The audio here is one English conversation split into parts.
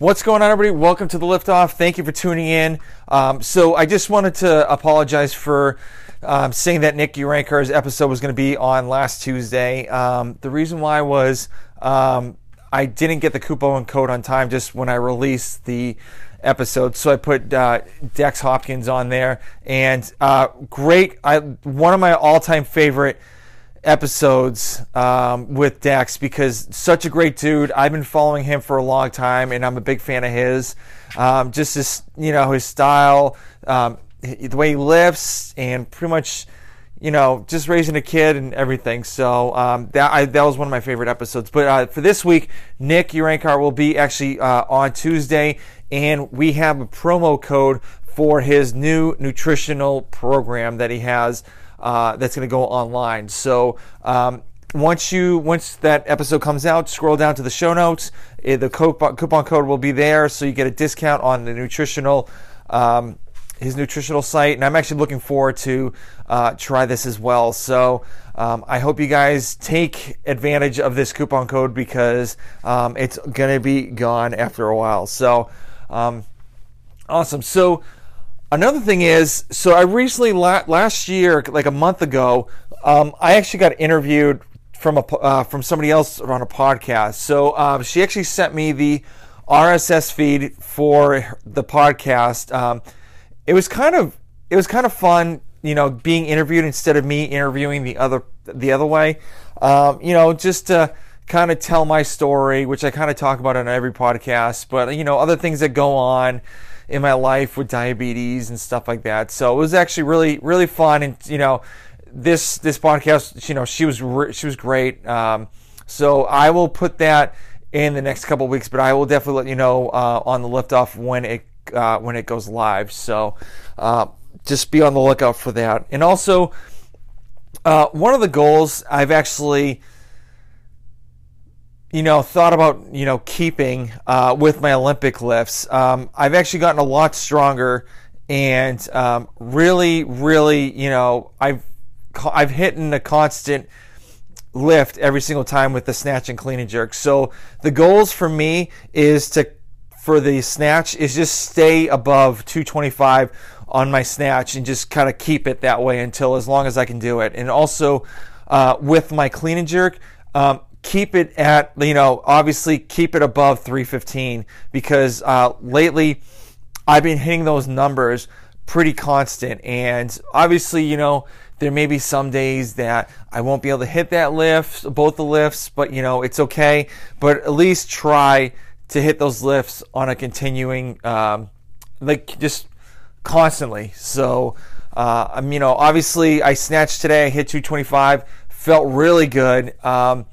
What's going on, everybody? Welcome to the Liftoff. Thank you for tuning in. Um, so, I just wanted to apologize for um, saying that Nick Urankar's episode was going to be on last Tuesday. Um, the reason why was um, I didn't get the coupon code on time just when I released the episode, so I put uh, Dex Hopkins on there, and uh, great. I one of my all-time favorite episodes um, with Dax because such a great dude. I've been following him for a long time, and I'm a big fan of his. Um, just his, you know, his style, um, the way he lifts, and pretty much, you know, just raising a kid and everything. So um, that I, that was one of my favorite episodes. But uh, for this week, Nick Urankar will be actually uh, on Tuesday, and we have a promo code for his new nutritional program that he has uh, that's going to go online. So um, once you once that episode comes out, scroll down to the show notes. Eh, the coupon, coupon code will be there, so you get a discount on the nutritional. Um, his nutritional site, and I'm actually looking forward to uh, try this as well. So um, I hope you guys take advantage of this coupon code because um, it's going to be gone after a while. So um, awesome. So Another thing is, so I recently last year, like a month ago, um, I actually got interviewed from a uh, from somebody else on a podcast. So um, she actually sent me the RSS feed for the podcast. Um, it was kind of it was kind of fun, you know, being interviewed instead of me interviewing the other the other way. Um, you know, just to kind of tell my story, which I kind of talk about on every podcast, but you know, other things that go on in my life with diabetes and stuff like that. So it was actually really really fun, and you know this this podcast, you know she was re- she was great. Um, so I will put that in the next couple weeks, but I will definitely let you know uh, on the liftoff when it uh, when it goes live. So uh, just be on the lookout for that. And also, uh, one of the goals I've actually you know, thought about you know keeping uh, with my Olympic lifts. Um, I've actually gotten a lot stronger, and um, really, really, you know, I've I've hit in a constant lift every single time with the snatch and clean and jerk. So the goals for me is to for the snatch is just stay above 225 on my snatch and just kind of keep it that way until as long as I can do it. And also uh, with my clean and jerk. Um, keep it at you know obviously keep it above 315 because uh, lately I've been hitting those numbers pretty constant. And obviously you know there may be some days that I won't be able to hit that lift both the lifts but you know it's okay. But at least try to hit those lifts on a continuing um, like just constantly. So uh, I'm you know obviously I snatched today I hit 225 felt really good. Um,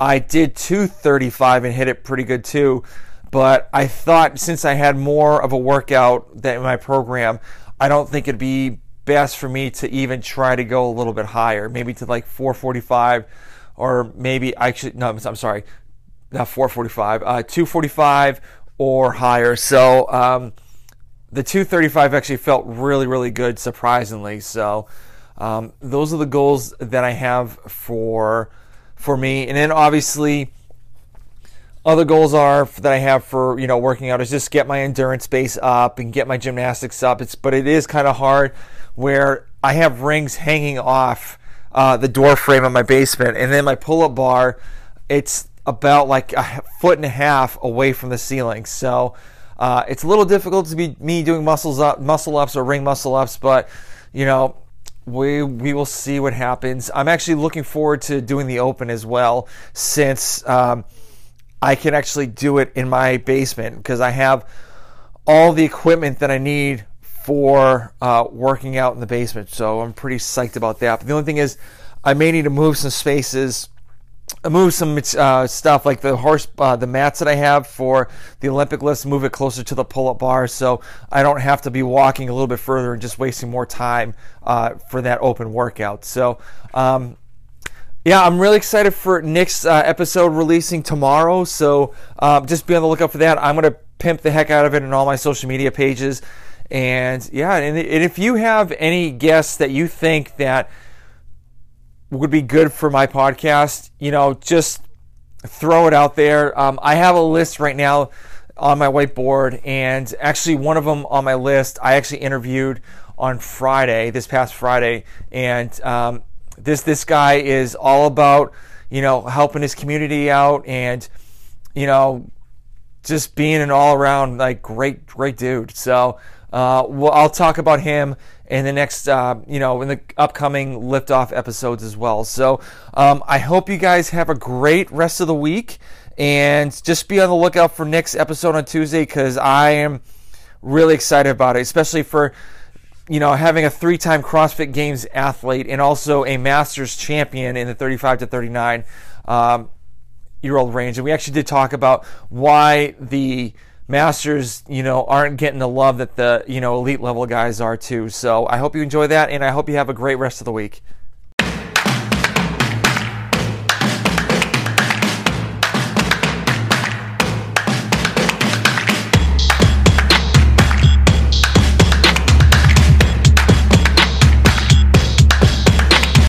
I did 235 and hit it pretty good too. But I thought since I had more of a workout than in my program, I don't think it'd be best for me to even try to go a little bit higher, maybe to like 445 or maybe I should, no, I'm sorry, not 445, uh, 245 or higher. So, um, the 235 actually felt really, really good, surprisingly. So, um, those are the goals that I have for for me. And then obviously, other goals are that I have for you know working out is just get my endurance base up and get my gymnastics up. It's but it is kind of hard where I have rings hanging off uh, the door frame of my basement, and then my pull-up bar. It's about like a foot and a half away from the ceiling. So uh, it's a little difficult to be me doing muscles up, muscle ups or ring muscle ups, but you know we we will see what happens. I'm actually looking forward to doing the open as well, since um, I can actually do it in my basement because I have all the equipment that I need for uh, working out in the basement. So I'm pretty psyched about that. But the only thing is, I may need to move some spaces move some uh, stuff like the horse, uh, the mats that I have for the Olympic lifts, move it closer to the pull-up bar, so I don't have to be walking a little bit further and just wasting more time uh, for that open workout. So, um, yeah, I'm really excited for Nick's uh, episode releasing tomorrow. So um, just be on the lookout for that. I'm gonna pimp the heck out of it in all my social media pages, and yeah, and if you have any guests that you think that would be good for my podcast, you know, just throw it out there. Um, I have a list right now on my whiteboard, and actually, one of them on my list I actually interviewed on Friday, this past Friday, and um, this this guy is all about you know helping his community out and you know just being an all around like great great dude. So uh, well, I'll talk about him in the next, uh, you know, in the upcoming liftoff episodes as well. So um, I hope you guys have a great rest of the week, and just be on the lookout for Nick's episode on Tuesday because I am really excited about it, especially for you know having a three-time CrossFit Games athlete and also a Masters champion in the 35 to 39 um, year old range. And we actually did talk about why the masters, you know, aren't getting the love that the, you know, elite level guys are too. So I hope you enjoy that and I hope you have a great rest of the week.